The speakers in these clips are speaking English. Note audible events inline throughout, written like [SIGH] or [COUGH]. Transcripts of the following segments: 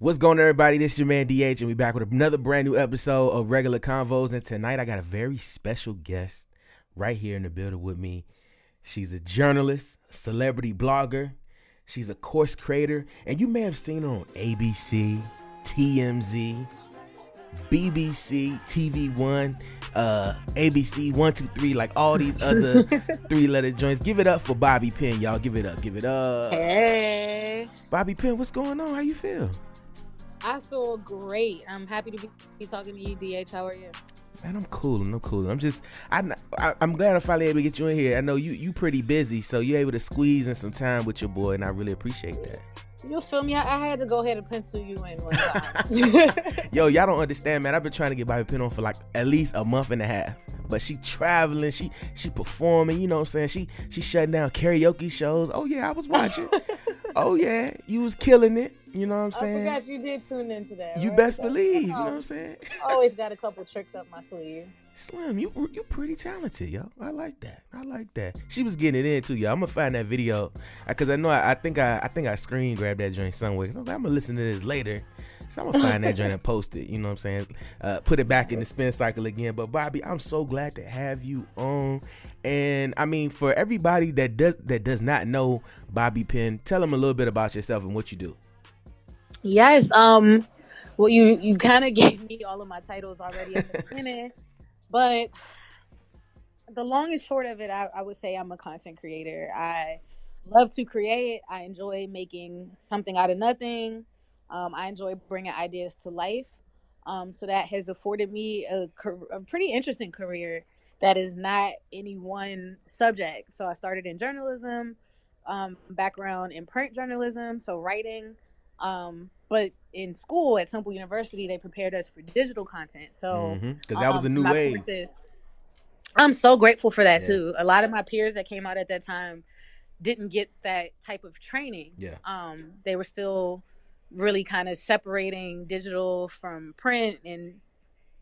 What's going on, everybody? This is your man DH, and we back with another brand new episode of Regular Convos. And tonight, I got a very special guest right here in the building with me. She's a journalist, celebrity blogger, she's a course creator, and you may have seen her on ABC, TMZ, BBC, TV One, uh, ABC One Two Three, like all these [LAUGHS] other three-letter joints. Give it up for Bobby Penn, y'all. Give it up. Give it up. Hey, Bobby Penn, what's going on? How you feel? I feel great. I'm happy to be talking to you, DH. How are you? Man, I'm cool. I'm cool. I'm just, I, I, am glad I finally able to get you in here. I know you, you pretty busy, so you're able to squeeze in some time with your boy, and I really appreciate that. You feel me? I, I had to go ahead and pencil you in one time. [LAUGHS] Yo, y'all don't understand, man. I've been trying to get Bobby Penn on for like at least a month and a half. But she traveling, she she performing, you know what I'm saying? She she shutting down karaoke shows. Oh yeah, I was watching. [LAUGHS] oh yeah, you was killing it. You know what I'm saying? I forgot you did tune into that. You right? best believe. You know what I'm saying? always got a couple tricks up my sleeve. Slim, you you pretty talented, yo. I like that. I like that. She was getting it in too, yo. I'm gonna find that video because I know I, I, think I I think I screen grabbed that joint somewhere. So I was like, I'm gonna listen to this later. So I'm gonna find that joint and [LAUGHS] post it. You know what I'm saying? Uh, put it back in the spin cycle again. But Bobby, I'm so glad to have you on. And I mean, for everybody that does that does not know Bobby Penn, tell them a little bit about yourself and what you do. Yes. Um. Well, you you kind of [LAUGHS] gave me all of my titles already at the [LAUGHS] beginning, but the long and short of it, I, I would say I'm a content creator. I love to create. I enjoy making something out of nothing. Um, I enjoy bringing ideas to life. Um, so that has afforded me a, a pretty interesting career that is not any one subject. So I started in journalism, um, background in print journalism, so writing. Um, but in school at Temple University, they prepared us for digital content. So because mm-hmm. that was a um, new way. I'm so grateful for that yeah. too. A lot of my peers that came out at that time didn't get that type of training. Yeah. Um, they were still really kind of separating digital from print and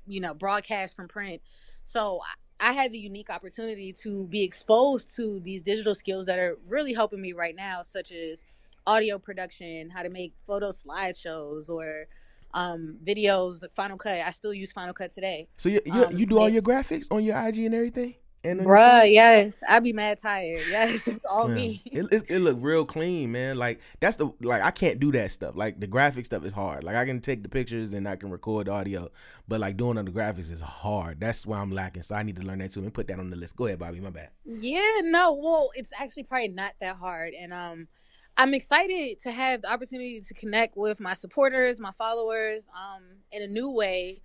you know broadcast from print. So I had the unique opportunity to be exposed to these digital skills that are really helping me right now, such as audio production, how to make photo slideshows or um, videos, the Final Cut. I still use Final Cut today. So you you, um, you do all your graphics on your IG and everything? And Bruh, yes, I'd be mad tired. [LAUGHS] Yes, it's all me. It, it, it look real clean, man. Like that's the like I can't do that stuff. Like the graphic stuff is hard. Like I can take the pictures and I can record the audio, but like doing on the graphics is hard. That's why I'm lacking. So I need to learn that too and put that on the list. Go ahead, Bobby. My bad. Yeah, no, well, it's actually probably not that hard, and um, I'm excited to have the opportunity to connect with my supporters, my followers, um, in a new way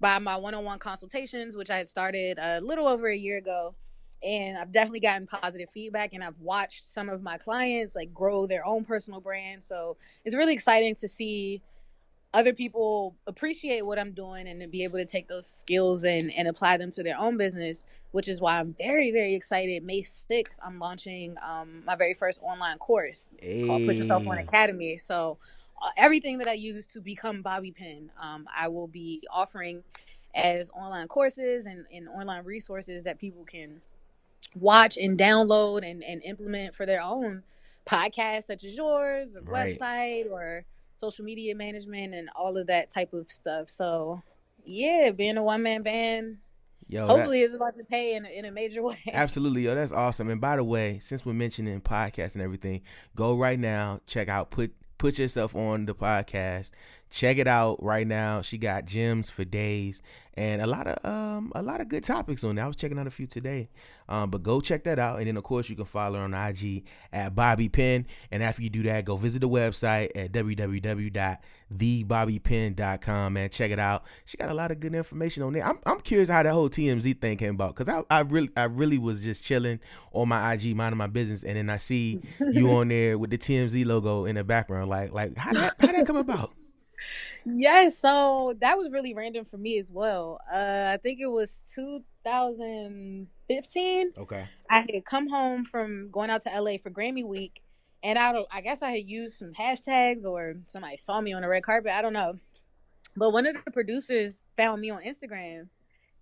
by my one-on-one consultations, which I had started a little over a year ago. And I've definitely gotten positive feedback and I've watched some of my clients like grow their own personal brand. So it's really exciting to see other people appreciate what I'm doing and to be able to take those skills and, and apply them to their own business, which is why I'm very, very excited. May 6th, I'm launching um, my very first online course hey. called Put Yourself On Academy. So uh, everything that I use to become Bobby Penn, um, I will be offering as online courses and, and online resources that people can watch and download and, and implement for their own podcasts such as yours or right. website or social media management and all of that type of stuff. So yeah, being a one man band Yo, hopefully that, it's about to pay in a, in a major way. [LAUGHS] Absolutely, yo, that's awesome. And by the way, since we're mentioning podcasts and everything, go right now, check out put put yourself on the podcast. Check it out right now. She got gems for days and a lot of um a lot of good topics on there. I was checking out a few today. Um, but go check that out. And then of course you can follow her on IG at Bobby Penn. And after you do that, go visit the website at www.thebobbypenn.com and check it out. She got a lot of good information on there. I'm, I'm curious how that whole TMZ thing came about because I, I really I really was just chilling on my IG, minding my business, and then I see you on [LAUGHS] there with the TMZ logo in the background. Like like how that how that come about? Yes, so that was really random for me as well. Uh, I think it was 2015. Okay. I had come home from going out to LA for Grammy Week, and I don't. I guess I had used some hashtags or somebody saw me on the red carpet. I don't know, but one of the producers found me on Instagram,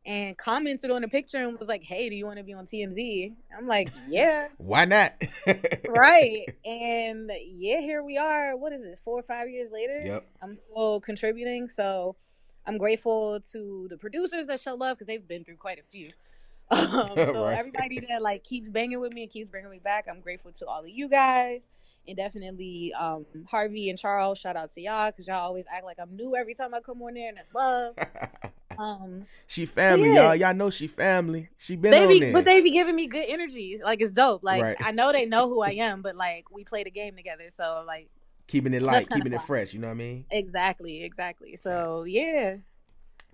and commented on the picture and was like, "Hey, do you want to be on TMZ?" I'm like, "Yeah." [LAUGHS] Why not? [LAUGHS] right. And yeah, here we are. What is this? 4 or 5 years later? Yep. I'm still contributing, so I'm grateful to the producers that show love cuz they've been through quite a few. [LAUGHS] Um, so Right. everybody that like keeps banging with me and keeps bringing me back, I'm grateful to all of you guys. And definitely um, Harvey and Charles, shout out to y'all because y'all always act like I'm new every time I come on there, and that's love. Um, she family, Yeah. y'all. Y'all know she family. She been they on be, there. but they be giving me good energy. Like it's dope. Like Right. I know they know who I am, but like we play the game together. So like keeping it light, keeping it fresh. You know what I mean? exactly, exactly. So yeah,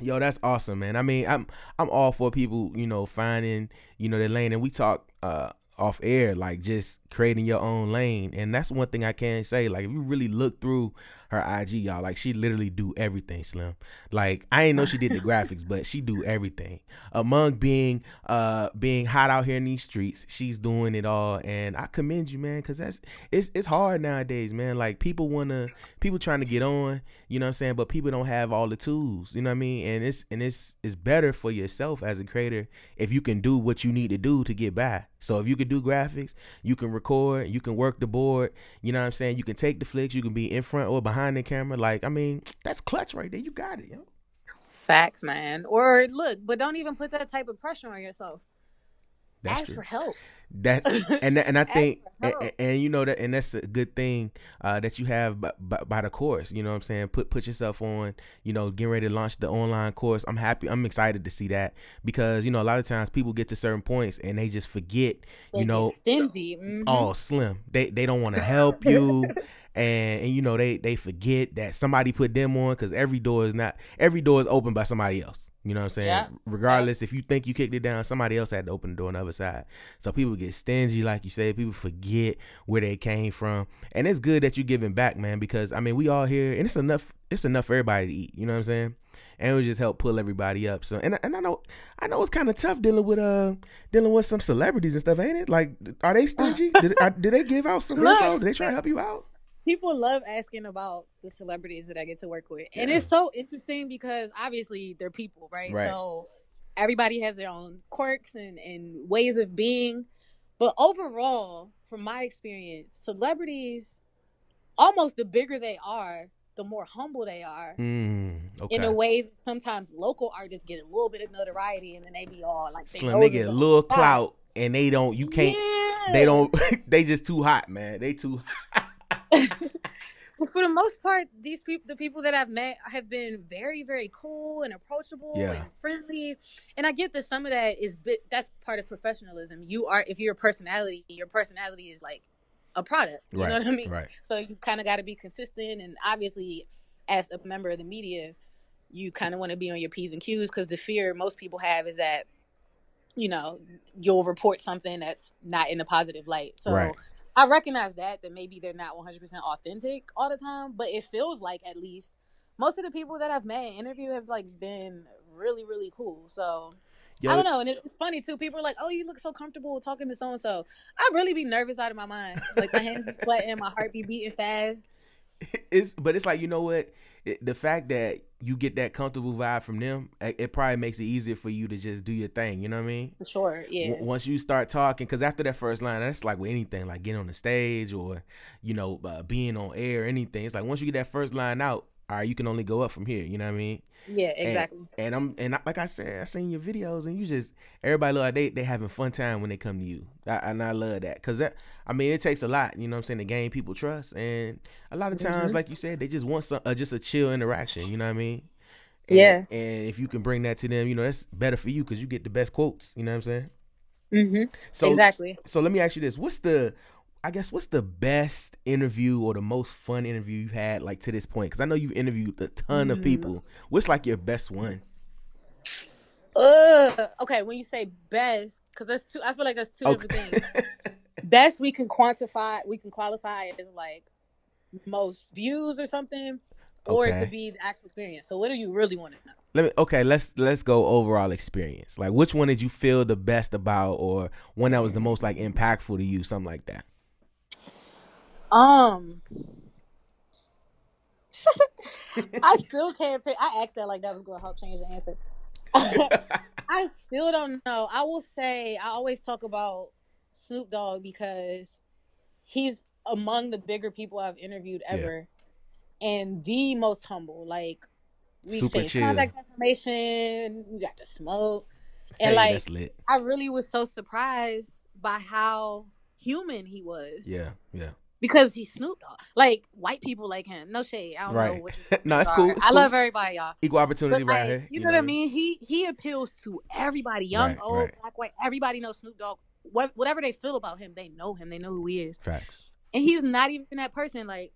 Yo, that's awesome, man. I mean, I'm I'm all for people, you know, finding, you know, their lane. And we talk uh off air, like just creating your own lane. And that's one thing I can say. Like if you really look through her IG, y'all, like she literally do everything, Slim. Like I ain't know she did the graphics, but she do everything. Among being uh being hot out here in these streets, she's doing it all. And I commend you, man, because that's it's it's hard nowadays, man. Like people wanna people trying to get on, you know what I'm saying, but people don't have all the tools, you know what I mean? And it's and it's it's better for yourself as a creator if you can do what you need to do to get by. So if you can do graphics, you can record, you can work the board, you know what I'm saying? You can take the flicks, you can be in front or behind the camera. Like, I mean, [TSK] that's clutch right there. You got it, yo. facts, man. Or look, but don't even put that type of pressure on yourself. That's Ask true. for help. That's [LAUGHS] and and I think and, and you know that and that's a good thing uh, that you have by, by, by the course. You know what I'm saying? Put put yourself on. You know, getting ready to launch the online course. I'm happy. I'm excited to see that because you know a lot of times people get to certain points and they just forget. They You know, stingy. Mhm. oh slim they they don't want to help [LAUGHS] you and and you know they they forget that somebody put them on because every door is not every door is open by somebody else you know what i'm saying Yeah. regardless if you think you kicked it down somebody else had to open the door on the other side so people get stingy like you said people forget where they came from and it's good that you're giving back man because i mean we all here and it's enough it's enough for everybody to eat you know what i'm saying and we just help pull everybody up. So and and I know I know it's kind of tough dealing with uh dealing with some celebrities and stuff, ain't it? Like, are they stingy? [LAUGHS] did, are, did they give out some Look. info? Did they try to help you out? People love asking about the celebrities that I get to work with. And Yeah. it's so interesting because obviously they're people, right? Right. So everybody has their own quirks and, and ways of being. But overall, from my experience, celebrities, almost the bigger they are, the more humble they are. Mm, okay. In a way, that sometimes local artists get a little bit of notoriety and then they be all like, Slim, they get a little clout and they don't. You can't. Yeah. They don't. [LAUGHS] they just too hot, man. They too. But for the most part, these people, the people that I've met, have been very, very cool and approachable Yeah. and friendly. And I get that some of that is bit. That's part of professionalism. You are, if you're a personality, your personality is like a product. You Right. know what I mean? Right. So you kind of got to be consistent. And obviously, as a member of the media, you kind of want to be on your p's and q's because the fear most people have is that, you know, you'll report something that's not in a positive light. So. Right. I recognize that that maybe they're not 100% authentic all the time, but it feels like at least most of the people that I've met and interviewed have like been really really cool. So Yo, I don't know, and it's funny too. People are like, "Oh, you look so comfortable talking to so and so." I'd really be nervous out of my mind. Like my hands be sweating, my heart be beating fast. [LAUGHS] it's but it's like you know what it, the fact that you get that comfortable vibe from them it, it probably makes it easier for you to just do your thing you know what i mean For sure, yeah. W- once you start talking because after that first line that's like with anything like getting on the stage or you know uh, being on air or anything it's like once you get that first line out all right you can only go up from here you know what i mean Yeah, exactly. and i'm and I, like i said i seen your videos and you just everybody look like they, they having fun time when they come to you I, and i love that because that i mean it takes a lot you know what i'm saying to gain people trust and a lot of times Mhm. like you said they just want some uh, just a chill interaction you know what i mean and, Yeah. and if you can bring that to them you know that's better for you because you get the best quotes you know what i'm saying Mm-hmm. so exactly. so let me ask you this what's the I guess what's the best interview or the most fun interview you've had like to this point? Because I know you've interviewed a ton of Mm. people. What's like your best one? Uh, okay, when you say best, because that's two. I feel like that's two different things. best we can quantify we can qualify it as like most views or something or it could be the actual experience so what do you really want to know Let me okay, let's let's go overall experience. Like which one did you feel the best about or one that was the most like impactful to you, something like that. Um [LAUGHS] i still can't pick i asked that like that was gonna help change the answer [LAUGHS] I still don't know. I will say I always talk about Snoop Dogg because he's among the bigger people I've interviewed Yeah. ever, and the most humble. Like we Super exchanged chill. contact information. We got to smoke, and hey, like. I really was so surprised by how human he was. Yeah, yeah. Because he's Snoop Dogg. Like white people like him. No shade. I don't Right. know what you [LAUGHS] No, it's cool, it's I cool. love everybody, y'all. Equal opportunity But right like, here. you know what I mean? He he appeals to everybody, young, Right, old, right. black, white. Everybody knows Snoop Dogg. What whatever they feel about him, they know him. They know who he is. Facts. And he's not even that person. Like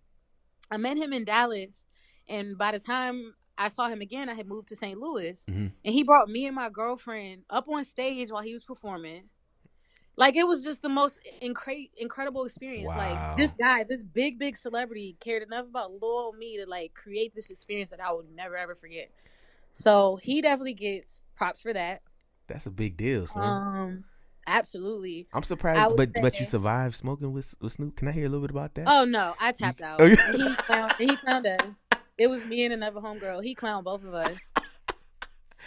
I met him in Dallas, and by the time I saw him again, I had moved to St. Louis, Mhm. and he brought me and my girlfriend up on stage while he was performing. Like it was just the most incre- incredible experience. Wow. Like this guy, this big big celebrity, cared enough about loyal me to like create this experience that I would never ever forget. So he definitely gets props for that. That's a big deal, son. Um, absolutely. I'm surprised, but but you survived smoking with with Snoop. Can I hear a little bit about that? Oh no, I tapped out. [LAUGHS] Oh, he clowned. he clowned us. It was me and another homegirl. He clowned both of us.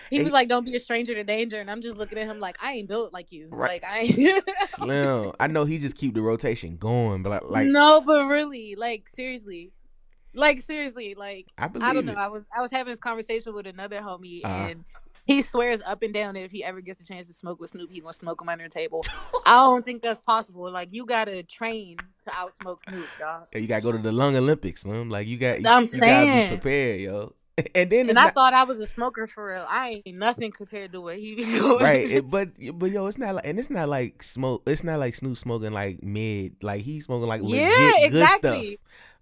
He was like, "Don't be a stranger to danger," and I'm just looking at him like, "I ain't built like you. Right. Like I ain't." [LAUGHS] Slim. I know he just keep the rotation going, but like, no, but really, like seriously, like seriously, like I I don't know. it. I was I was having this conversation with another homie, Uh-huh. and he swears up and down that if he ever gets a chance to smoke with Snoop, he gonna smoke him under the table. I don't think that's possible. Like you gotta train to outsmoke Snoop, dog. you gotta go to the Lung Olympics, Slim. Like you got, you, I'm you gotta be prepared, yo. [LAUGHS] And then And I not thought I was a smoker for real. I ain't nothing compared to what he was [LAUGHS] doing. right, it, but but yo, it's not like, and it's not like smoke. It's not like Snoop smoking like mid. Like he's smoking like legit yeah, good stuff.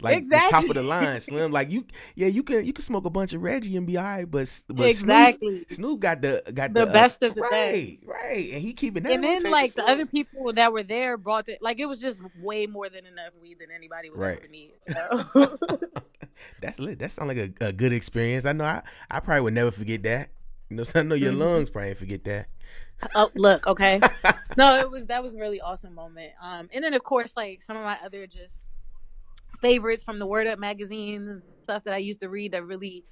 Exactly. Like the top of the line, Slim. Like you, yeah, you can you can smoke a bunch of Reggie and be alright, but but Snoop, Exactly. Snoop got the got The the, uh, best of the best. right, right, and he keeping that. And then like the other people that were there brought it like it was just way more than enough weed than anybody would Right. ever need. [LAUGHS] know? [LAUGHS] That's lit. That sounds like a, a good experience. I know I, I probably would never forget that. You know, so I know your Mhm. lungs probably forget that. oh, look, okay. [LAUGHS] No, it was that was a really awesome moment. Um, and then of course like some of my other just favorites from the Word Up magazine and stuff that I used to read that really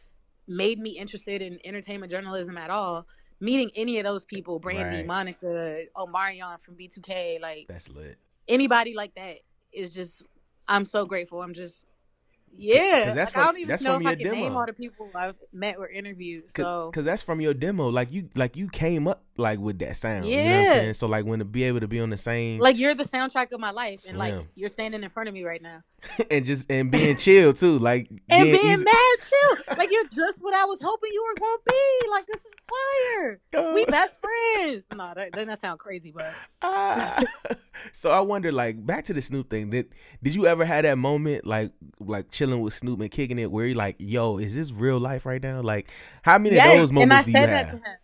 made me interested in entertainment journalism at all. Meeting any of those people, Brandy, Right. Monica, Omarion from B2K, like That's lit. anybody like that is just I'm so grateful. I'm just yeah. that's like, I don't even that's know from if I can name all the people I've met or interviewed. So Cause, that's from your demo. Like you like you came up like with that sound. You know what I'm Yeah. saying? So like when to be able to be on the same like you're the soundtrack of my life, and like you're standing in front of me right now, [LAUGHS] and just and being chill too. Like [LAUGHS] and being being mad chill. [LAUGHS] Like you're just what I was hoping you were going to be. Like this is fire. We best friends. No, that doesn't that sound crazy, but Ah. so I wonder, like, back to the Snoop thing. Did did you ever have that moment, like, like chilling with Snoop and kicking it, where you're like, "Yo, is this real life right now?" Like, how many of those and I moments do you said that have? to him.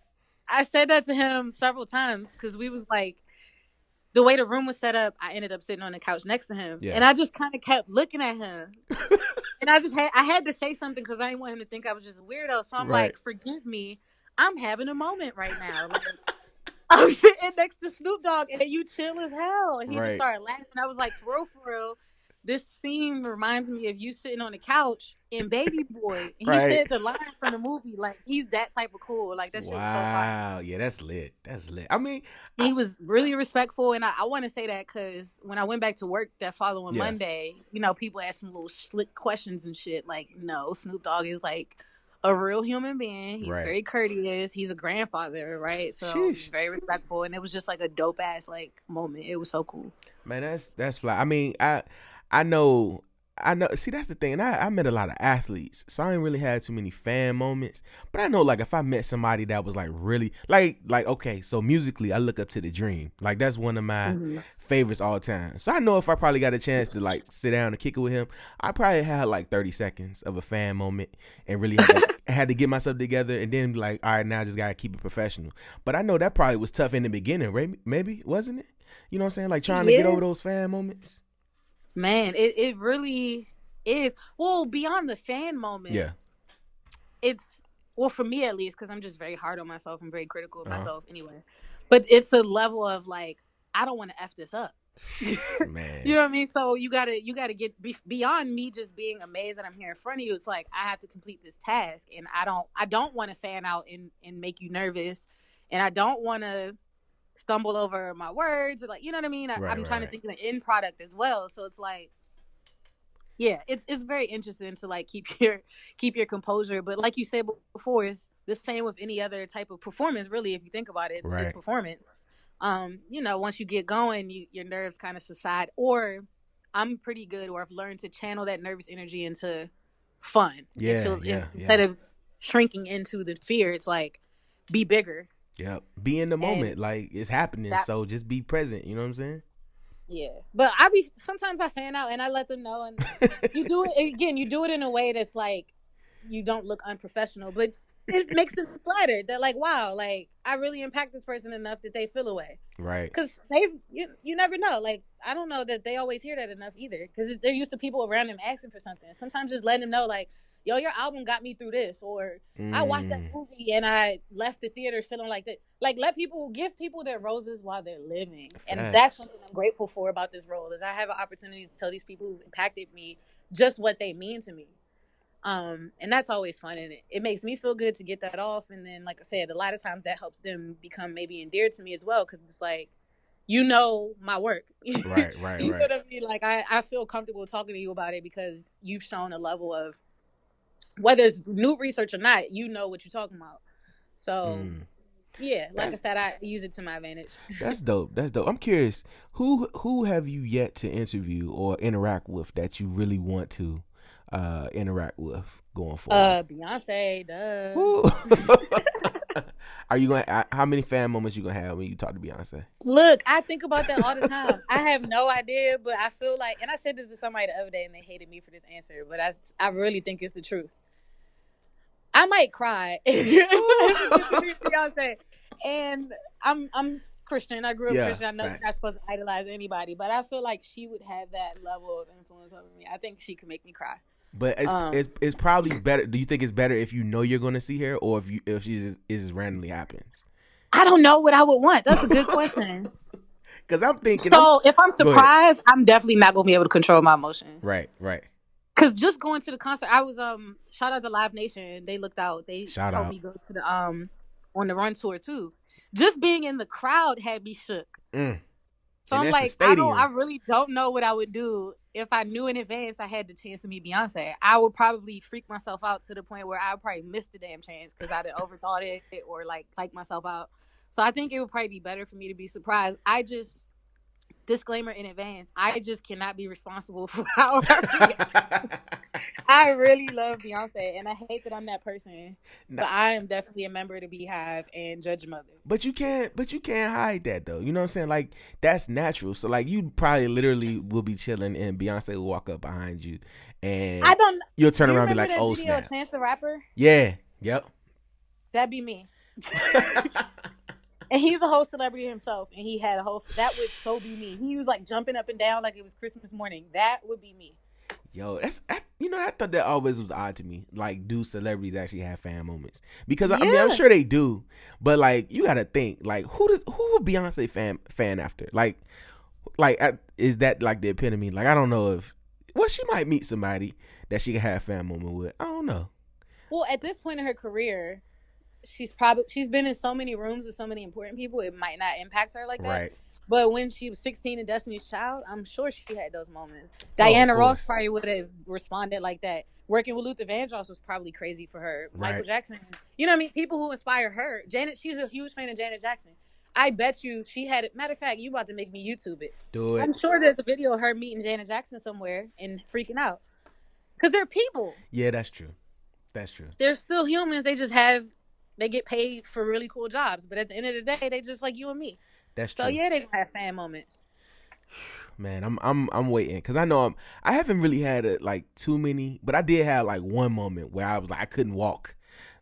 I said that to him several times because we was like, the way the room was set up, I ended up sitting on the couch next to him, Yeah. and I just kind of kept looking at him, [LAUGHS] and I just had I had to say something because I didn't want him to think I was just a weirdo. So I'm Right. like, forgive me, I'm having a moment right now. Like, [LAUGHS] I'm sitting next to Snoop Dogg, and you chill as hell. And he Right. just started laughing. I was like, for real, for real. This scene reminds me of you sitting on the couch in Baby Boy. And he Right. said the line from the movie. Like, he's that type of cool. Like, that shit was so. Wow, yeah, that's lit. That's lit. I mean, He was really respectful. And I, I want to say that because when I went back to work that following Yeah. Monday, you know, people asked some little slick questions and shit. Like, no, Snoop Dogg is like a real human being. He's Right. very courteous. He's a grandfather, right? So he's Sheesh. very respectful. And it was just like a dope ass like moment. It was so cool. man, that's that's fly. I mean, I I know. I know. See, that's the thing. And I, I met a lot of athletes, so I ain't really had too many fan moments. But I know, like, if I met somebody that was like really, like, like, okay, so musically, I look up to the Dream. Like, that's one of my Mhm. favorites all time. So I know if I probably got a chance to like sit down and kick it with him, I probably had like 30 seconds of a fan moment and really had to, [LAUGHS] had to get myself together and then be like, all right, now I just gotta keep it professional. But I know that probably was tough in the beginning, right? Maybe wasn't it? You know what I'm saying? Like trying to get over those fan moments. Man, it, it really is. Well, beyond the fan moment, Yeah. it's well for me at least because I'm just very hard on myself and very critical of Uh-huh. myself anyway. But it's a level of like I don't want to f this up. [LAUGHS] Man. You know what I mean? So you gotta you gotta get be- beyond me just being amazed that I'm here in front of you. It's like I have to complete this task, and I don't I don't want to fan out and and make you nervous, and I don't want to stumble over my words or like you know what I mean. I, Right, I'm right, trying right. to think of the end product as well, so it's like. Yeah, it's it's very interesting to like keep [LAUGHS] your keep your composure, but like you said before, it's the same with any other type of performance. Really, if you think about it, it's, it's performance. Um, you know, once you get going, you, your nerves kind of subside. Or I'm pretty good, or I've learned to channel that nervous energy into fun. Yeah, it feels, yeah, instead yeah. of shrinking into the fear, it's like be bigger. Yep. Be in the moment, like it's happening. that- so just be present. You know what I'm saying? Yeah, but I be sometimes I fan out and I let them know, and [LAUGHS] you do it again. You do it in a way that's like you don't look unprofessional, but it makes them flattered. They're like, wow, like I really impact this person enough that they feel away. right. Because they, you, you never know. Like I don't know that they always hear that enough either. Because they're used to people around them asking for something. Sometimes just letting them know, like, yo, your album got me through this, or I watched Mm, that movie and I left the theater feeling like that. Like let people give people their roses while they're living, and that's something I'm grateful for about this role is I have an opportunity to tell these people who've impacted me just what they mean to me. Um, and that's always fun, and it, it makes me feel good to get that off. And then, like I said, a lot of times that helps them become maybe endeared to me as well, because it's like, you know, my work. [LAUGHS] Right, right, you know right. what I mean? Like I, I feel comfortable talking to you about it because you've shown a level of whether it's new research or not, you know what you're talking about. So Mm. yeah, like That's- I said, I use it to my advantage. [LAUGHS] That's dope. That's dope. I'm curious, who who have you yet to interview or interact with that you really want to uh interact with going forward? Uh, Beyonce, duh. [LAUGHS] [LAUGHS] Are you going? to uh, How many fan moments you gonna have when you talk to Beyonce? Look, I think about that all the time. I have no idea, but I feel like, and I said this to somebody the other day, and they hated me for this answer, but I, I really think it's the truth. I might cry [LAUGHS] Beyonce, and I'm I'm Christian. I grew up Yeah, Christian. I know you're not supposed to idolize anybody, but I feel like she would have that level of influence over me. I think she could make me cry. But it's, Um, it's it's probably better. Do you think it's better if you know you're gonna see her, or if you if she just, it just randomly happens? I don't know what I would want. That's a good [LAUGHS] question. Because I'm thinking, I'm- so if I'm surprised, I'm definitely not gonna be able to control my emotions. right, right. Cause just going to the concert, I was um shout out to Live Nation. They looked out. They Shout helped out. me go to the um on the run tour too. Just being in the crowd had me shook. Mm. So And I'm like, I don't. I really don't know what I would do if I knew in advance I had the chance to meet Beyonce. I would probably freak myself out to the point where I would probably miss the damn chance because I'd have overthought it or like psych myself out. So I think it would probably be better for me to be surprised. I just disclaimer in advance, I just cannot be responsible [LAUGHS] for how [LAUGHS] I really love Beyonce, and I hate that I'm that person. Nah. But I am definitely a member of the Beyhive and Judge Mother. But you can't. But you can't hide that though. You know what I'm saying? Like that's natural. So like you probably literally will be chilling, and Beyonce will walk up behind you, and I don't. you'll turn you around and be like, "Oh video snap!" Chance the Rapper. Yeah. Yep. That'd be me. [LAUGHS] And he's a whole celebrity himself, and he had a whole. That would so be me. He was like jumping up and down like it was Christmas morning. That would be me. Yo, that's I, you know I thought that always was odd to me. Like, do celebrities actually have fan moments? Because I mean, I'm sure they do, but like you got to think like who does who would Beyonce fan fan after? Like, like I, is that like the epitome? Like I don't know if well she might meet somebody that she can have fan moment with. I don't know. Well, at this point in her career, she's probably she's been in so many rooms with so many important people. It might not impact her like that. Right. But when she was 16 in Destiny's Child, I'm sure she had those moments. Oh, Diana Ross probably would have responded like that. Working with Luther Vandross was probably crazy for her. Right. Michael Jackson, you know what I mean? People who inspire her. Janet, she's a huge fan of Janet Jackson. I bet you she had it. Matter of fact, you about to make me YouTube it. Do it. I'm sure there's a video of her meeting Janet Jackson somewhere and freaking out. Because they're people. Yeah, that's true. That's true. They're still humans. They just have, they get paid for really cool jobs. But at the end of the day, they just like you and me. That's So true. yeah, they have fan moments. [SIGHS] man i'm i'm i'm waiting because i know i'm i haven't really had a, like too many but i did have like one moment where i was like i couldn't walk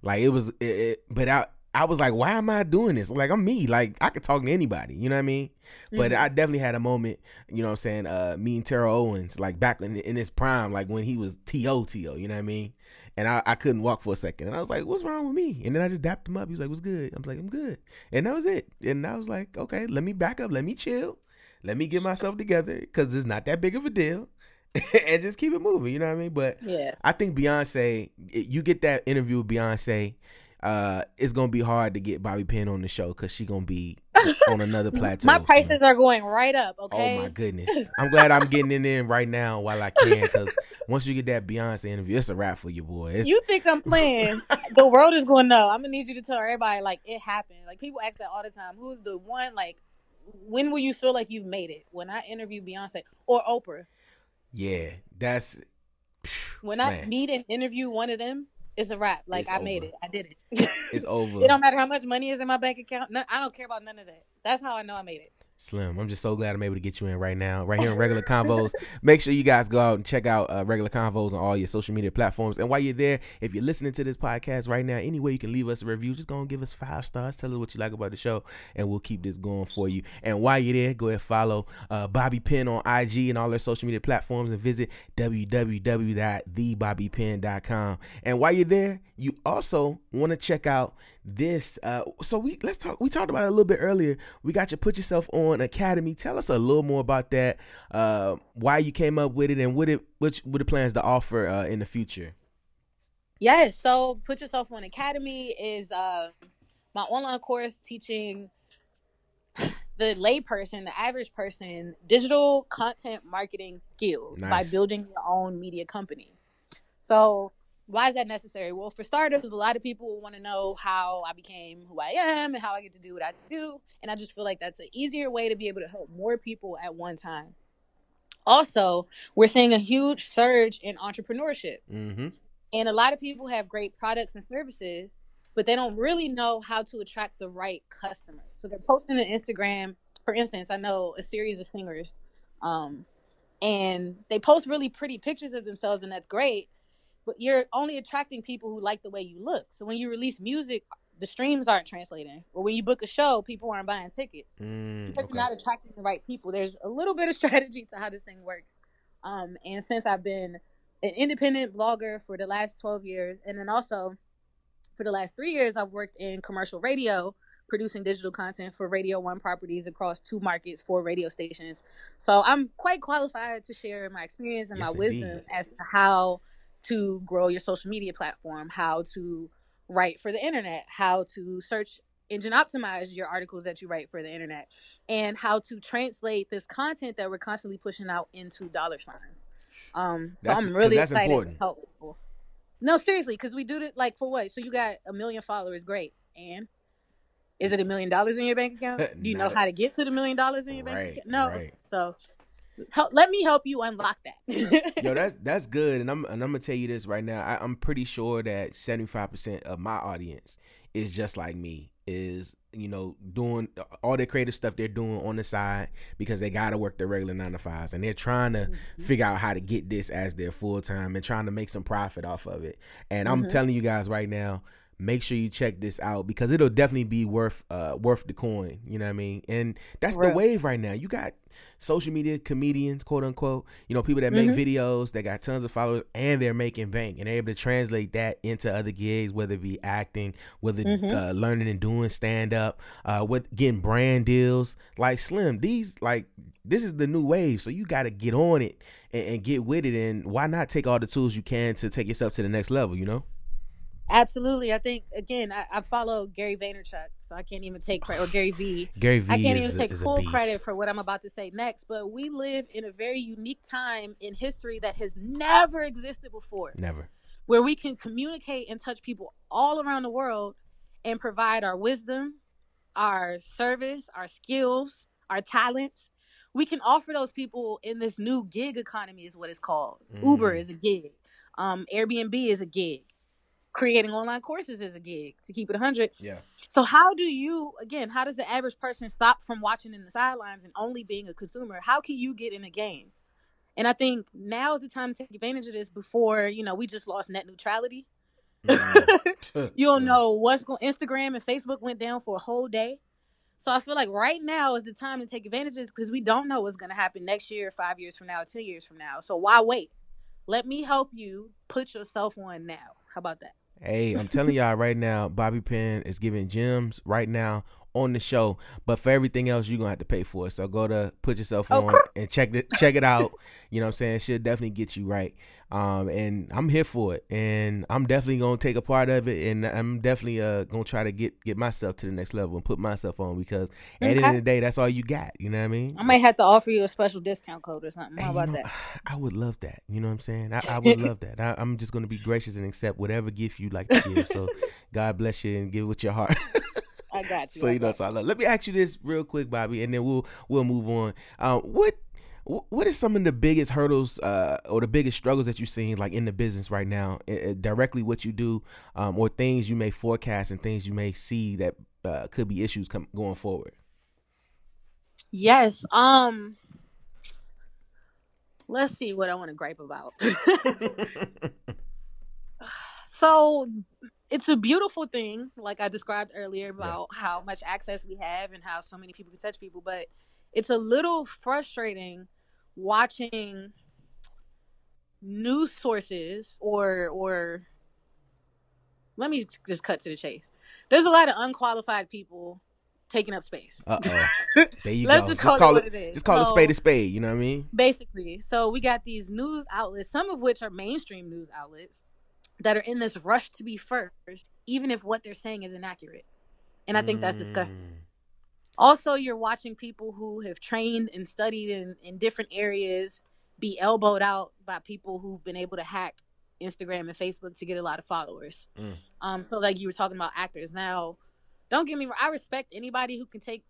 like it was it, it- but i i was like why am i doing this like i'm me like i could talk to anybody you know what i mean but Mhm. i definitely had a moment you know what i'm saying uh me and Terrell owens like back in, in his prime like when he was to-to you know what i mean and I, I couldn't walk for a second. And I was like, what's wrong with me? And then I just dapped him up. He was like, what's good? I'm like, I'm good. And that was it. And I was like, okay, let me back up. Let me chill. Let me get myself together because it's not that big of a deal. [LAUGHS] and just keep it moving. You know what I mean? But yeah. I think Beyonce, you get that interview with Beyonce uh, it's gonna be hard to get Bobby Penn on the show because she gonna be [LAUGHS] on another plateau. My prices are going right up. Oh, okay. Oh my goodness! [LAUGHS] I'm glad I'm getting in in right now while I can because once you get that Beyonce interview, it's a wrap for you, boy. It's, you think I'm playing? the world is going to know. I'm gonna need you to tell everybody like it happened. Like people ask that all the time. Who's the one? Like, when will you feel like you've made it? When I interview Beyonce or Oprah? Yeah, that's when I man. meet and interview one of them, it's a wrap. Like it's I over. made it. I did it. it's [LAUGHS] over. It don't matter how much money is in my bank account. No, I don't care about none of that. That's how I know I made it. Slim, I'm just so glad I'm able to get you in right now, right here on Regular Convos. Make sure you guys go out and check out uh, Regular Convos on all your social media platforms. And while you're there, if you're listening to this podcast right now, any way you can leave us a review, just go and give us five stars. Tell us what you like about the show, and we'll keep this going for you. And while you're there, go ahead and follow uh, Bobby Penn on IG and all their social media platforms, and visit www.thebobbypenn.com. And while you're there, you also want to check out this uh so we let's talk we talked about it a little bit earlier. We got you put yourself on academy. Tell us a little more about that uh why you came up with it and what it which what the plans to offer uh in the future. Yes so put yourself on academy is uh my online course teaching the layperson the average person digital content marketing skills nice. by building your own media company. So why is that necessary? Well, for starters, a lot of people want to know how I became who I am and how I get to do what I do. And I just feel like that's an easier way to be able to help more people at one time. Also, we're seeing a huge surge in entrepreneurship. Mm-hmm. And a lot of people have great products and services, but they don't really know how to attract the right customers. So they're posting on Instagram. For instance, I know a series of singers, um, and they post really pretty pictures of themselves, and that's great but you're only attracting people who like the way you look. So when you release music, the streams aren't translating. Or when you book a show, people aren't buying tickets mm, because okay. you're not attracting the right people. There's a little bit of [LAUGHS] strategy to how this thing works. Um, and since I've been an independent blogger for the last 12 years, and then also for the last three years, I've worked in commercial radio, producing digital content for Radio One properties across two markets, four radio stations. So I'm quite qualified to share my experience and yes, my wisdom as to how to grow your social media platform, how to write for the internet, how to search engine optimize your articles that you write for the internet, and how to translate this content that we're constantly pushing out into dollar signs. Um, so that's, I'm really excited important. to help people. No, seriously, because we do it like for what? So you got a million followers, great, and is it a million dollars in your bank account? [LAUGHS] Do you know how to get to the million dollars in your right, bank account? No. Right. So help, let me help you unlock that. [LAUGHS] Yo, that's that's good, and I'm and I'm gonna tell you this right now. I, I'm pretty sure that 75 percent of my audience is just like me. Is you know doing all the creative stuff they're doing on the side because they gotta work their regular nine to fives, and they're trying to mm-hmm. figure out how to get this as their full time and trying to make some profit off of it. And I'm mm-hmm. telling you guys right now, make sure you check this out because it'll definitely be worth uh worth the coin you know what i mean and that's right. the wave right now you got social media comedians quote unquote you know people that make mm-hmm. videos that got tons of followers and they're making bank and they're able to translate that into other gigs whether it be acting whether mm-hmm. uh, learning and doing stand up uh with getting brand deals like slim these like this is the new wave so you got to get on it and, and get with it and why not take all the tools you can to take yourself to the next level you know Absolutely. I think again, I, I, follow Gary Vaynerchuk, so I can't even take credit or Gary V. [SIGHS] Gary V. I can't even take full credit for what I'm about to say next. But we live in a very unique time in history that has never existed before. Never. Where we can communicate and touch people all around the world and provide our wisdom, our service, our skills, our talents. We can offer those people in this new gig economy, is what it's called. Mm. Uber is a gig. Um, Airbnb is a gig creating online courses is a gig to keep it 100 yeah. So how do you again how does the average person stop from watching in the sidelines and only being a consumer? How can you get in a game? And i think now is the time to take advantage of this before you know we just lost net neutrality. Mm-hmm. [LAUGHS] [LAUGHS] you don't know what's going instagram and facebook went down for a whole day. So i feel like right now is the time to take advantage of this because we don't know what's going to happen next year five years from now 10 years from now. So why wait? Let me help you put yourself on now. How about that Hey, I'm telling y'all right now, Bobby Penn is giving gems right now on the show. But for everything else, you're gonna have to pay for it. So go to put yourself on and check it check it out. [LAUGHS] You know what I'm saying? She'll definitely get you right. um, and I'm here for it, and I'm definitely gonna take a part of it, and I'm definitely uh gonna try to get get myself to the next level and put myself on because at the end of the day, that's all you got. You know what I mean? I might have to offer you a special discount code or something. How about know, that? [SIGHS] I would love that. You know what I'm saying? I, I would love [LAUGHS] that. I, I'm just gonna be gracious and accept whatever gift you like to give. So [LAUGHS] God bless you and give it with your heart. I got you. So you know, so I love. Let me ask you this real quick, Bobby, and then we'll we'll move on. Um, what what is some of the biggest hurdles uh, or the biggest struggles that you've seen like in the business right now uh, directly what you do um, or things you may forecast and things you may see that uh, could be issues come, going forward yes um let's see what i want to gripe about [LAUGHS] [LAUGHS] so it's a beautiful thing like i described earlier about yeah. how much access we have and how so many people can touch people but it's a little frustrating watching news sources or or let me just cut to the chase. There's a lot of unqualified people taking up space. Uh oh. [LAUGHS] There you go. Just call, just it, it Just call so, a spade a spade. You know what I mean? Basically. So we got these news outlets, some of which are mainstream news outlets, that are in this rush to be first, even if what they're saying is inaccurate. And I think that's disgusting. Mm also you're watching people who have trained and studied in, in different areas be elbowed out by people who've been able to hack instagram and facebook to get a lot of followers mm. um so like you were talking about actors now don't get me wrong i respect anybody who can take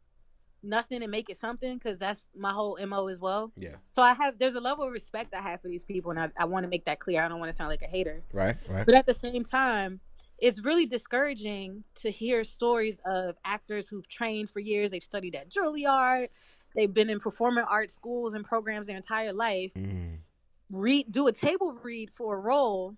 nothing and make it something because that's my whole mo as well yeah so i have there's a level of respect i have for these people and i, I want to make that clear i don't want to sound like a hater right right but at the same time it's really discouraging to hear stories of actors who've trained for years. They've studied at Juilliard. They've been in performing arts schools and programs their entire life. Mm. Read, do a table read for a role,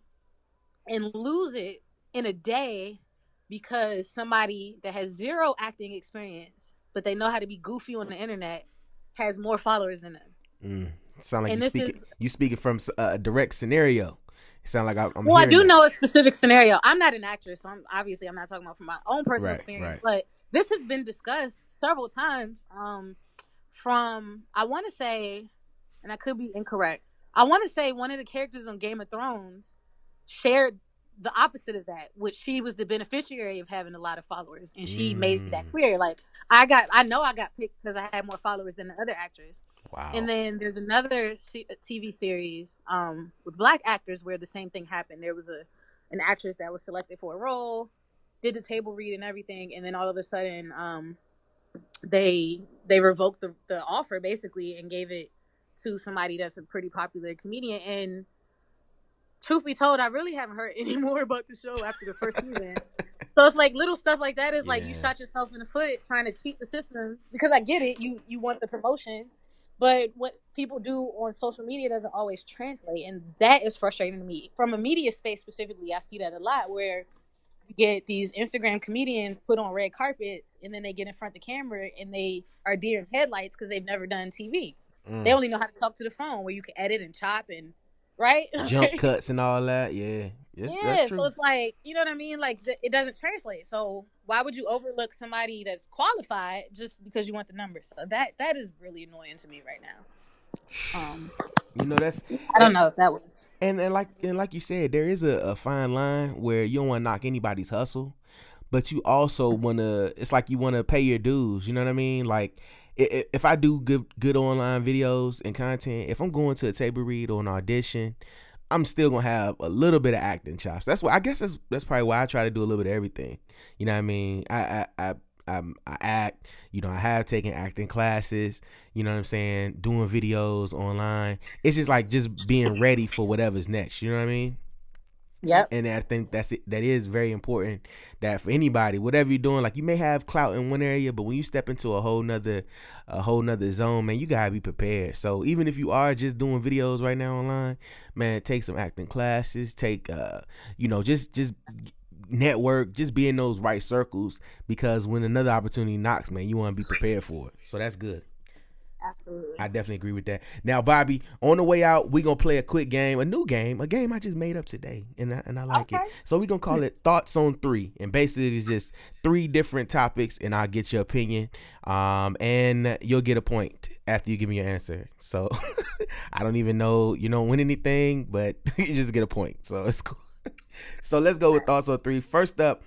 and lose it in a day because somebody that has zero acting experience, but they know how to be goofy on the internet, has more followers than them. Mm. Sound like and you speaking is, you speaking from a direct scenario sound like I'm. well, I do that. know a specific scenario. I'm not an actress, so I'm obviously I'm not talking about from my own personal right, experience. Right. But this has been discussed several times. Um, from I want to say, and I could be incorrect. I want to say one of the characters on Game of Thrones shared the opposite of that, which she was the beneficiary of having a lot of followers, and she mm. made that clear. Like I got, I know I got picked because I had more followers than the other actress. Wow. And then there's another TV series um, with black actors where the same thing happened. There was a an actress that was selected for a role, did the table read and everything, and then all of a sudden, um, they they revoked the, the offer basically and gave it to somebody that's a pretty popular comedian. And truth be told, I really haven't heard [LAUGHS] any more about the show after the first season. So it's like little stuff like that is yeah. like you shot yourself in the foot trying to cheat the system because I get it. You you want the promotion, but what people do on social media doesn't always translate, and that is frustrating to me. From a media space specifically, I see that a lot where you get these Instagram comedians put on red carpets, and then they get in front of the camera and they are deer in headlights because they've never done TV. Mm. They only know how to talk to the phone, where you can edit and chop and right [LAUGHS] jump cuts and all that. Yeah, yes, yeah. So it's like you know what I mean. Like the, it doesn't translate. So why would you overlook somebody that's qualified just because you want the numbers? So that that is really annoying to me right now. Um, you know that's I don't know if that was and and like and like you said, there is a, a fine line where you don't want to knock anybody's hustle, but you also want to. It's like you want to pay your dues. You know what I mean? Like if I do good good online videos and content, if I'm going to a table read or an audition, I'm still gonna have a little bit of acting chops. That's why I guess that's that's probably why I try to do a little bit of everything. You know what I mean? I I I, I, I act. You know, I have taken acting classes. You know what I'm saying? Doing videos online. It's just like just being ready for whatever's next. You know what I mean? Yeah. And I think that's it. That is very important. That for anybody, whatever you're doing, like you may have clout in one area, but when you step into a whole nother, a whole nother zone, man, you gotta be prepared. So even if you are just doing videos right now online, man, take some acting classes. Take, uh, you know, just just network, just be in those right circles because when another opportunity knocks, man, you want to be prepared for it. So that's good. Absolutely. I definitely agree with that. Now, Bobby, on the way out, we're gonna play a quick game, a new game, a game I just made up today, and I, and I like okay. it. So we're gonna call it Thoughts on Three, and basically it's just three different topics, and I'll get your opinion, um, and you'll get a point after you give me your answer. So, [LAUGHS] I don't even know you don't win anything, but [LAUGHS] you just get a point. So it's cool. [LAUGHS] so let's go with thoughts on three. First up,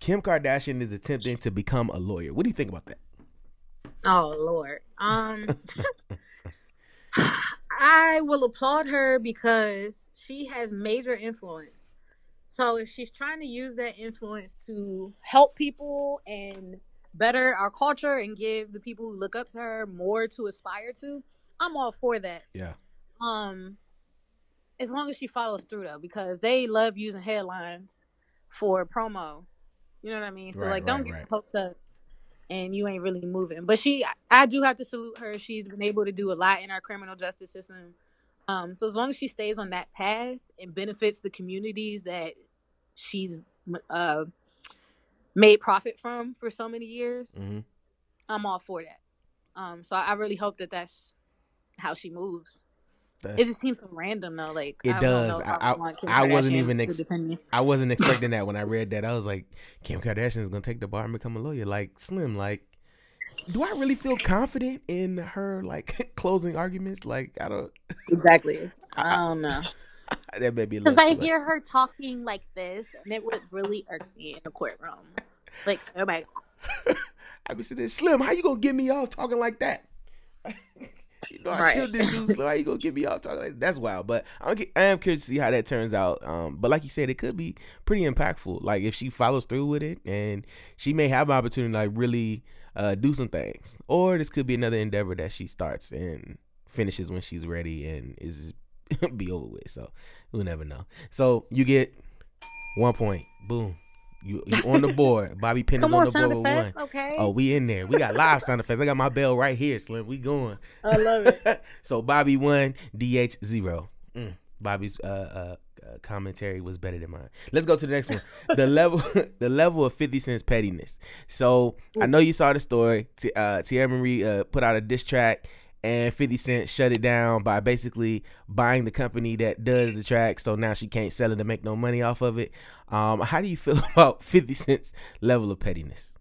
Kim Kardashian is attempting to become a lawyer. What do you think about that? Oh Lord. Um [LAUGHS] [SIGHS] I will applaud her because she has major influence. So if she's trying to use that influence to help people and better our culture and give the people who look up to her more to aspire to, I'm all for that. Yeah. Um as long as she follows through though, because they love using headlines for promo. You know what I mean? So Right, like don't right, get right. hopes up and you ain't really moving. But she I do have to salute her. She's been able to do a lot in our criminal justice system. Um so as long as she stays on that path and benefits the communities that she's uh made profit from for so many years, hmm I'm all for that. Um so I really hope that that's how she moves. It just seems so random though. Like It I don't does. know I- I- I wasn't even ex- I wasn't [LAUGHS] expecting that when I read that. I was like, Kim Kardashian is gonna take the bar and become a lawyer. Like Slim, like, do I really feel confident in her like [LAUGHS] closing arguments? Like, I don't. Exactly. [LAUGHS] I I, don't know. that may be Because I too much. hear her talking like this, and it would really irk me in the courtroom. Like, oh my, I be sitting there, Slim. How you gonna get me off talking like that? You know, I Right. killed this dude. Slim. How you gonna get me off talking like? That's wild. But I'm, I am curious to see how that turns out. Um, but like you said, it could be pretty impactful. Like if she follows through with it, and she may have an opportunity to like really uh, do some things, or this could be another endeavor that she starts and finishes when she's ready and is [LAUGHS] be over with. So we'll never know. So you get one point. Boom. You you on the board. [LAUGHS] Bobby Pen is come on on, the board sound one. effects, okay? Oh, we in there. We got live sound effects. I got my bell right here, Slim. We going. I love it. [LAUGHS] so Bobby one, DH zero. Mm. Bobby's uh, uh, uh, commentary was better than mine. Let's go to the next one. [LAUGHS] The level, the level of Fifty Cent's pettiness. So I know you saw the story. T- uh, Teairra Mari uh, put out a diss track, and Fifty Cent shut it down by basically buying the company that does the track. So now she can't sell it to make no money off of it. Um, how do you feel [LAUGHS] about Fifty Cent's level of pettiness?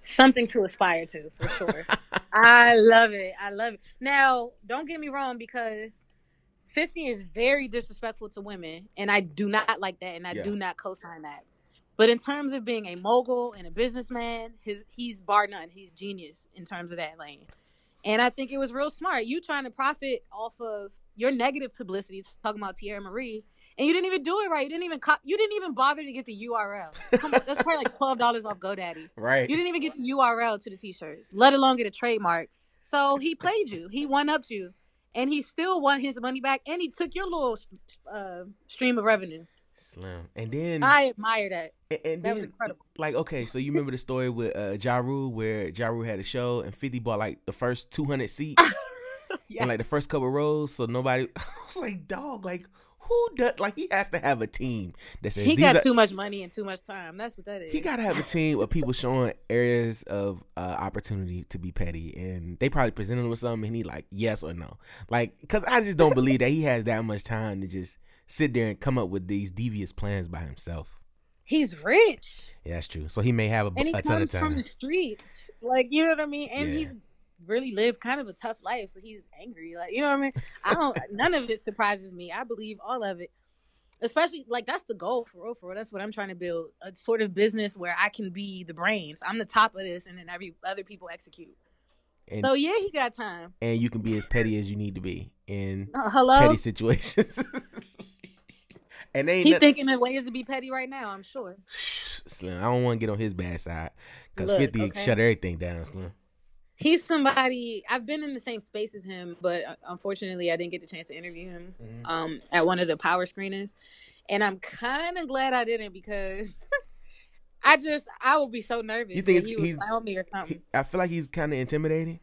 Something to aspire to, for sure. I love it. I love it. Now, don't get me wrong, because 50 is very disrespectful to women, and I do not like that, and I Yeah. do not co-sign that. But in terms of being a mogul and a businessman, his he's bar none. He's genius in terms of that lane. And I think it was real smart. You trying to profit off of your negative publicity, talking about Teairra Mari, and you didn't even do it right. You didn't even co- you didn't even bother to get the URL. Come on, that's probably like [LAUGHS] twelve dollars off GoDaddy. Right. You didn't even get the URL to the t-shirts, let alone get a trademark. So he played you. He one upped you, and he still won his money back, and he took your little uh, stream of revenue. Slim. And then I admire that. and, and That was then incredible. like okay, so you remember the story with uh Ja Rule where Ja Rule had a show and 50 bought like the first 200 seats [LAUGHS] Yeah. and like the first couple rows so nobody [LAUGHS] I was like dog like who does like he has to have a team that says He got are, too much money and too much time. That's what that is. he got to have a team of people showing areas of uh, opportunity to be petty, and they probably presented him with something, and he like yes or no, like because I just don't believe that he has that much time to just sit there and come up with these devious plans by himself. He's rich, Yeah, that's true. So he may have a, and he a ton of comes from the streets. Like you know what I mean. And Yeah. he's really lived kind of a tough life, so he's angry. Like you know what I mean. I don't. [LAUGHS] none of it surprises me. I believe all of it. Especially like that's the goal for real, for real. That's what I'm trying to build a sort of business where I can be the brains. I'm the top of this, and then every other people execute. And, so yeah, he got time. and you can be as petty as you need to be in Uh, hello. petty situations. [LAUGHS] and they ain't He noth- thinking of ways to be petty right now. I'm sure. Slim. I don't want to get on his bad side because Fifty okay. shut everything down. Slim. He's somebody I've been in the same space as him, but uh, unfortunately, I didn't get the chance to interview him Mhm. um, at one of the power screenings, and I'm kind of glad I didn't because [LAUGHS] I just I would be so nervous. You think he would he's- clown me or something? He- I feel like he's kind of intimidating.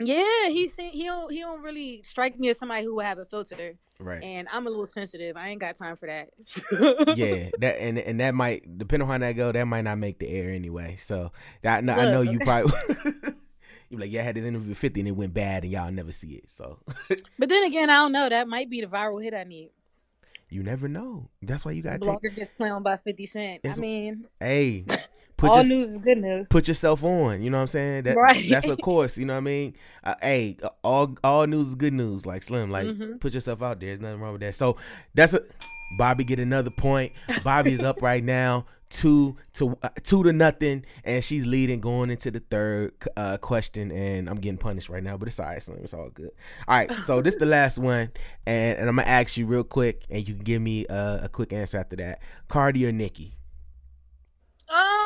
Yeah, he he don't he don't really strike me as somebody who would have a filter, Right. and I'm a little sensitive. I ain't got time for that. [LAUGHS] yeah, that and and that might depending on how that go, that might not make the air anyway. So that I know Look, you okay. probably [LAUGHS] [LAUGHS] you be like, yeah, I had this interview with fifty and it went bad and y'all never see it. So But then again, I don't know. That might be the viral hit I need. you never know. That's why you gotta take. Blogger gets clowned by Fifty Cent. It's- I mean, Hey, put all your- news is good news. put yourself on. You know what I'm saying? That Right. that's of [LAUGHS] course. You know what I mean? Uh, hey, all all news is good news. Like Slim, like Mhm. put yourself out there. There's nothing wrong with that. So that's a Bobby get another point. Bobby is up right now, two to uh, two to nothing, and she's leading going into the third uh, question. And I'm getting punished right now, but it's all right, Slim. It's all good. All right, so this is the last one, and, and I'm gonna ask you real quick, and you can give me uh, a quick answer after that. Cardi or Nikki? Oh,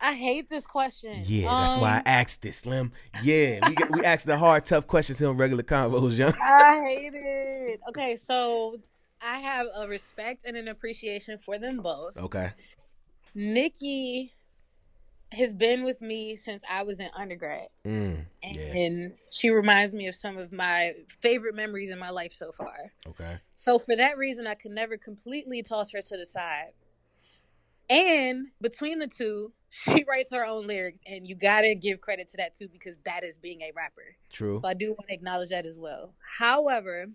I hate this question. Yeah, that's why Um, I asked this, Slim. Yeah, we we asked the hard, tough questions in regular convos, young. [LAUGHS] I hate it. Okay, so I have a respect and an appreciation for them both. Okay. Nikki has been with me since I was in undergrad. Mm, And, yeah. and she reminds me of some of my favorite memories in my life so far. Okay. So for that reason, I could never completely toss her to the side. And between the two, she [LAUGHS] writes her own lyrics, and you gotta give credit to that too because that is being a rapper. True. So I do want to acknowledge that as well. However,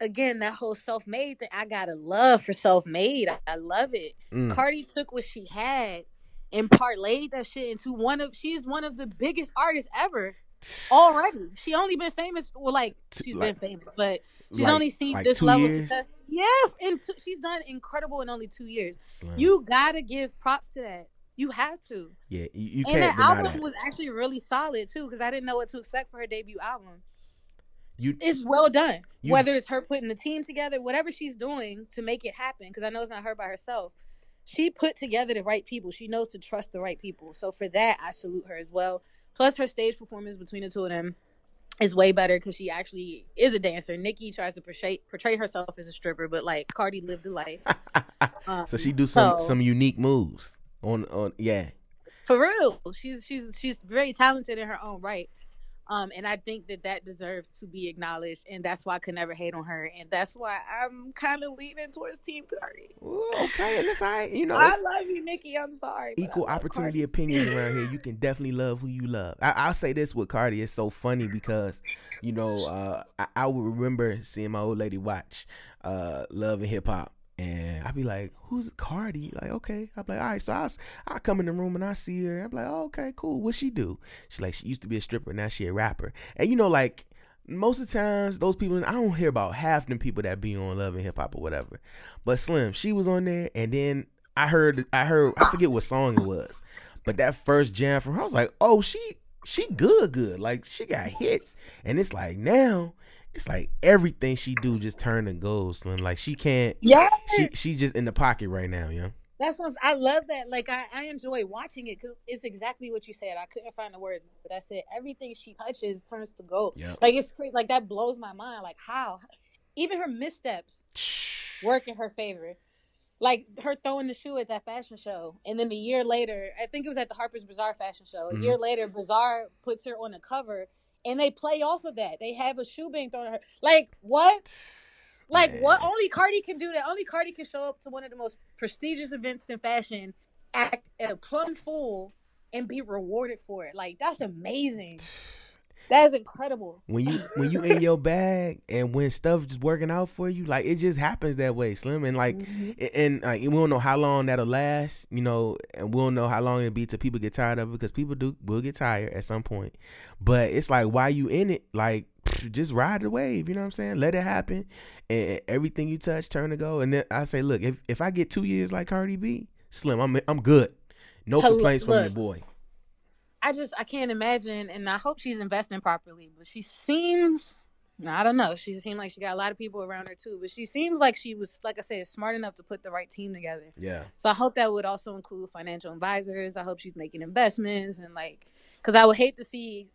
again, that whole self-made thing, I got a love for self-made. I, I love it. Mm, Cardi took what she had and parlayed that shit into one of she's one of the biggest artists ever already. She only been famous well like she's like- been famous, but she's like- only seen like this level of years? success. Yeah, and she's done incredible in only two years. Slim. You gotta give props to that. You have to. yeah, you, you and can't that deny album that. was actually really solid too, because I didn't know what to expect for her debut album. You It's well done. You- Whether it's her putting the team together, whatever she's doing to make it happen, because I know it's not her by herself. She put together the right people. She knows to trust the right people. So for that, I salute her as well. Plus, her stage performance between the two of them is way better because she actually is a dancer. Nikki tries to portray portray herself as a stripper, but like Cardi lived the life. Um, [LAUGHS] so she do some so- some unique moves on on yeah. for real she's she's she's very talented in her own right um and i think that that deserves to be acknowledged and that's why i could never hate on her and that's why i'm kind of leaning towards team cardi Ooh, okay, and it's all right. You know, i love you nikki i'm sorry equal opportunity Cardi. opinions around here. [LAUGHS] You can definitely love who you love. I, I'll say this with Cardi, it's so funny because, you know, uh, I, I would remember seeing my old lady watch uh, Love and Hip Hop. And I'd be like, who's Cardi? Like, okay. I'd be like, all right. So I, I come in the room and I see her. I'm like, oh, okay, cool. What she do? She's like, she used to be a stripper. Now she a rapper. And, you know, like, most of the times, those people, I don't hear about half them people that be on Love and Hip Hop or whatever. But Slim, she was on there. And then I heard, I heard, I forget what song it was. But that first jam from her, I was like, oh, she, she good, good. Like, she got hits. And it's like, now, it's like everything she do just turn to gold, Slim. Like, she can't, yeah she she just in the pocket right now, yeah. that's what I'm, i love that like I, I enjoy watching it because it's exactly what you said i couldn't find the words but i said everything she touches turns to gold Yeah. like it's crazy like that blows my mind like how even her missteps [SIGHS] work in her favor. Like her throwing the shoe at that fashion show, and then a year later, I think it was at the Harper's Bazaar fashion show. A Mm-hmm. year later, Bazaar puts her on the cover, and they play off of that. They have a shoe being thrown at her. Like what? Like what? Only Cardi can do that. Only Cardi can show up to one of the most prestigious events in fashion, act at a plum fool, and be rewarded for it. Like that's amazing. That is incredible. When you when you in your bag and when stuff just working out for you, like it just happens that way, Slim. And like Mhm. and- like we don't know how long that'll last, you know, and we don't know how long it'll be till people get tired of it because people do will get tired at some point. But it's like why you in it, like just ride the wave, you know what I'm saying? Let it happen, and everything you touch turn to go. And then I say, look, if if I get two years like Cardi B, Slim, I'm I'm good. No Hello- complaints from your boy. I just I can't imagine, and I hope she's investing properly. But she seems, I don't know. She seemed like she got a lot of people around her too. But she seems like she was, like I said, smart enough to put the right team together. Yeah. So I hope that would also include financial advisors. I hope she's making investments and like, because I would hate to see,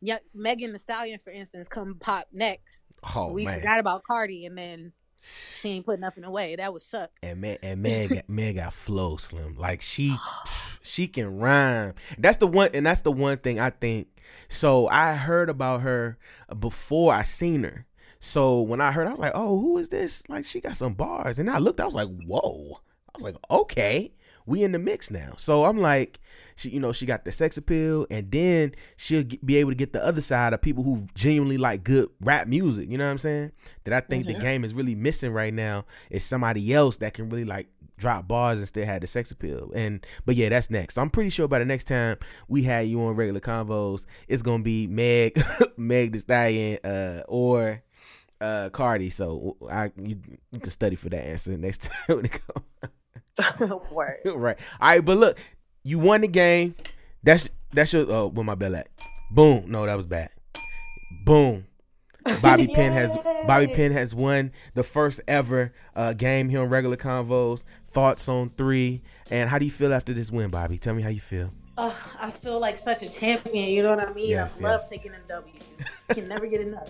yeah, Megan Thee Stallion, for instance, come pop next. Oh we man. forgot about Cardi, and then she ain't putting nothing away. That would suck. And man, and Meg got, [LAUGHS] Meg got flow slim. Like she [GASPS] she can rhyme. That's the one and that's the one thing I think. So I heard about her before I seen her. So when I heard I was like, "Oh, who is this?" Like she got some bars. And I looked I was like, "Whoa." I was like, "Okay, we in the mix now." So I'm like, she you know, she got the sex appeal and then she'll get, be able to get the other side of people who genuinely like good rap music, you know what I'm saying? That I think the Mhm. game is really missing right now is somebody else that can really like drop bars and still had the sex appeal. And but yeah, that's next. So I'm pretty sure by the next time we had you on regular convos, it's gonna be Meg, [LAUGHS] Meg Thee Stallion, uh, or uh Cardi. So I you, you can study for that answer next [LAUGHS] time when it comes. [LAUGHS] Word. [LAUGHS] right. All right, but look, you won the game. That's that's your oh where my bell at? Boom. No, that was bad. Boom. Bobby [LAUGHS] Penn has Bobby Pen has won the first ever uh, game here on regular convos. Thoughts on three, and how do you feel after this win, Bobby? Tell me how you feel. Uh, I feel like such a champion. You know what I mean? Yes, I love yes. taking a W. Can never get enough.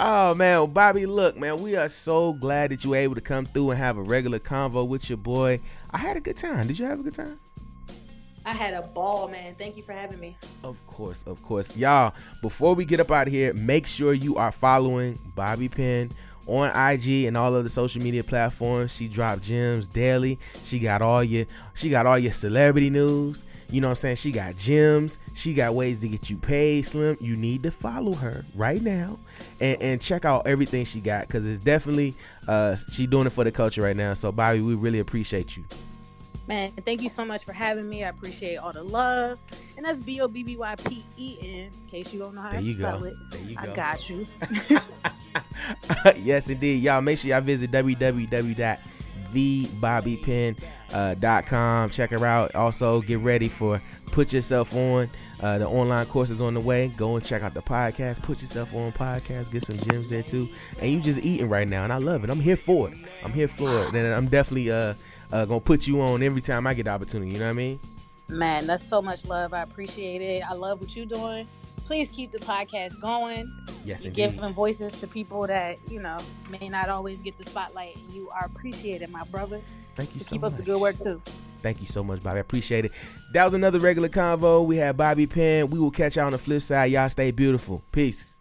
Oh man, Bobby, look, man, we are so glad that you were able to come through and have a regular convo with your boy. I had a good time. Did you have a good time? I had a ball, man. Thank you for having me. Of course, of course. Y'all, before we get up out of here, make sure you are following Bobby Pen on IG and all of the social media platforms. She dropped gems daily. She got all your she got all your celebrity news. You know what I'm saying? She got gems. She got ways to get you paid, Slim. You need to follow her right now and, and check out everything she got because it's definitely uh she doing it for the culture right now. So Bobby, we really appreciate you. Man, thank you so much for having me. I appreciate all the love. And that's B O B B Y P E N, in case you don't know how there to spell go. it. There you I go. got you. [LAUGHS] yes, indeed. Y'all make sure y'all visit www.thebobbypen.com. Uh, Check her out. Also, get ready for Put Yourself On. Uh, the online course is on the way. Go and check out the podcast. Put Yourself On podcast. Get some gems there too. And you just eating right now, and I love it. I'm here for it. I'm here for it. And I'm definitely uh uh, gonna put you on every time I get the opportunity. You know what I mean? Man, that's so much love. I appreciate it. I love what you're doing. Please keep the podcast going. Yes, you indeed. Giving voices to people that you know may not always get the spotlight. You are appreciated, my brother. Thank you so keep much. Keep up the good work too. Thank you so much, Bobby. I appreciate it. That was another regular convo. We had Bobby Pen. We will catch y'all on the flip side. Y'all stay beautiful. Peace.